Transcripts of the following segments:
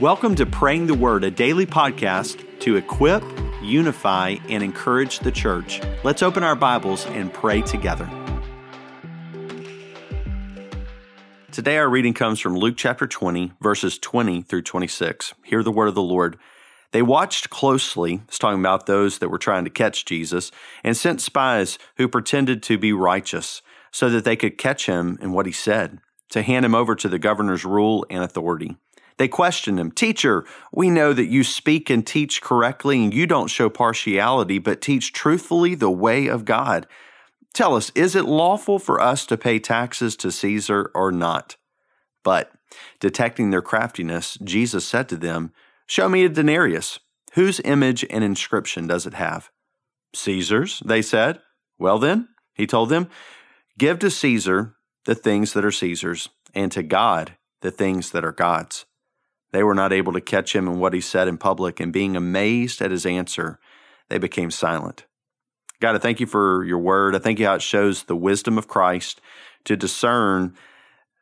Welcome to Praying the Word, a daily podcast to equip, unify, and encourage the church. Let's open our Bibles and pray together. Today, our reading comes from Luke chapter 20, verses 20 through 26. Hear the word of the Lord. They watched closely, it's talking about those that were trying to catch Jesus, and sent spies who pretended to be righteous so that they could catch him in what he said, to hand him over to the governor's rule and authority. They questioned him, Teacher, we know that you speak and teach correctly, and you don't show partiality, but teach truthfully the way of God. Tell us, is it lawful for us to pay taxes to Caesar or not? But, detecting their craftiness, Jesus said to them, Show me a denarius. Whose image and inscription does it have? Caesar's, they said. Well, then, he told them, Give to Caesar the things that are Caesar's, and to God the things that are God's. They were not able to catch him in what he said in public, and being amazed at his answer, they became silent. God, I thank you for your word. I thank you how it shows the wisdom of Christ to discern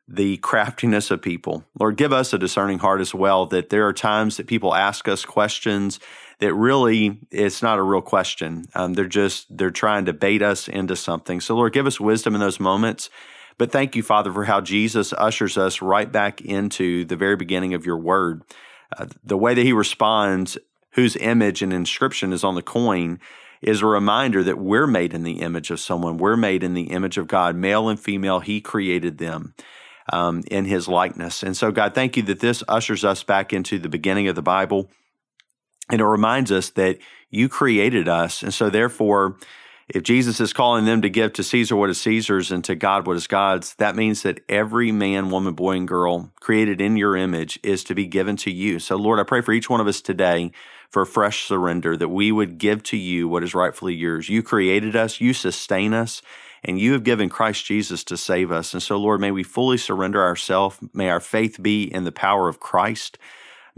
the craftiness of people. Lord, give us a discerning heart as well, that there are times that people ask us questions that really it's not a real question. Um, they're just, they're trying to bait us into something. So, Lord, give us wisdom in those moments but thank you, Father, for how Jesus ushers us right back into the very beginning of your word. Uh, the way that he responds, whose image and inscription is on the coin, is a reminder that we're made in the image of someone. We're made in the image of God, male and female. He created them. Um, in his likeness. And so, God, thank you that this ushers us back into the beginning of the Bible. And it reminds us that you created us. And so, therefore, if Jesus is calling them to give to Caesar what is Caesar's and to God what is God's, that means that every man, woman, boy, and girl created in your image is to be given to you. So, Lord, I pray for each one of us today for fresh surrender, that we would give to you what is rightfully yours. You created us, you sustain us, and you have given Christ Jesus to save us. And so, Lord, may we fully surrender ourselves. May our faith be in the power of Christ.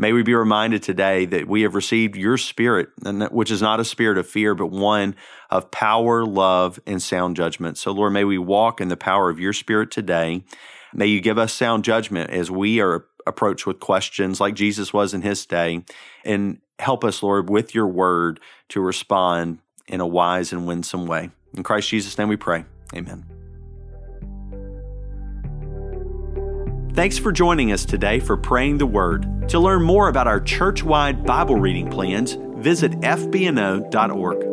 May we be reminded today that we have received your spirit, which is not a spirit of fear, but one of power, love, and sound judgment. So, Lord, may we walk in the power of your spirit today. May you give us sound judgment as we are approached with questions like Jesus was in his day. And help us, Lord, with your word to respond in a wise and winsome way. In Christ Jesus' name we pray. Amen. Thanks for joining us today for Praying the Word. To learn more about our church wide Bible reading plans, visit fbno.org.